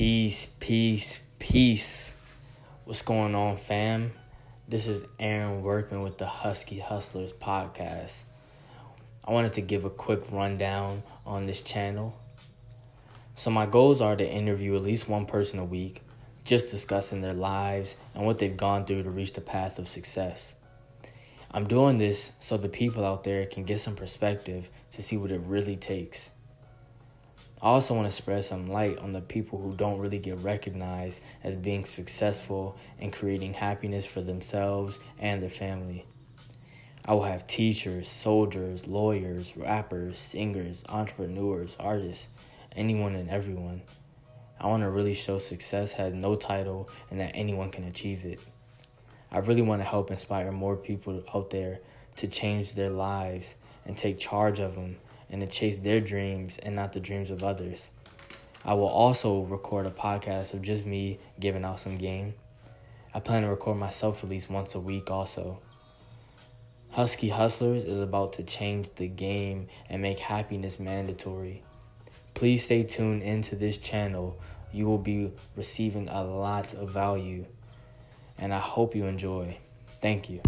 Peace, peace, peace. What's going on, fam? This is Aaron Workman with the Husky Hustlers podcast. I wanted to give a quick rundown on this channel. So, my goals are to interview at least one person a week, just discussing their lives and what they've gone through to reach the path of success. I'm doing this so the people out there can get some perspective to see what it really takes. I also want to spread some light on the people who don't really get recognized as being successful and creating happiness for themselves and their family. I will have teachers, soldiers, lawyers, rappers, singers, entrepreneurs, artists, anyone and everyone. I want to really show success has no title and that anyone can achieve it. I really want to help inspire more people out there to change their lives and take charge of them and to chase their dreams and not the dreams of others. I will also record a podcast of just me giving out some game. I plan to record myself at least once a week also. Husky Hustlers is about to change the game and make happiness mandatory. Please stay tuned into this channel. You will be receiving a lot of value, and I hope you enjoy. Thank you.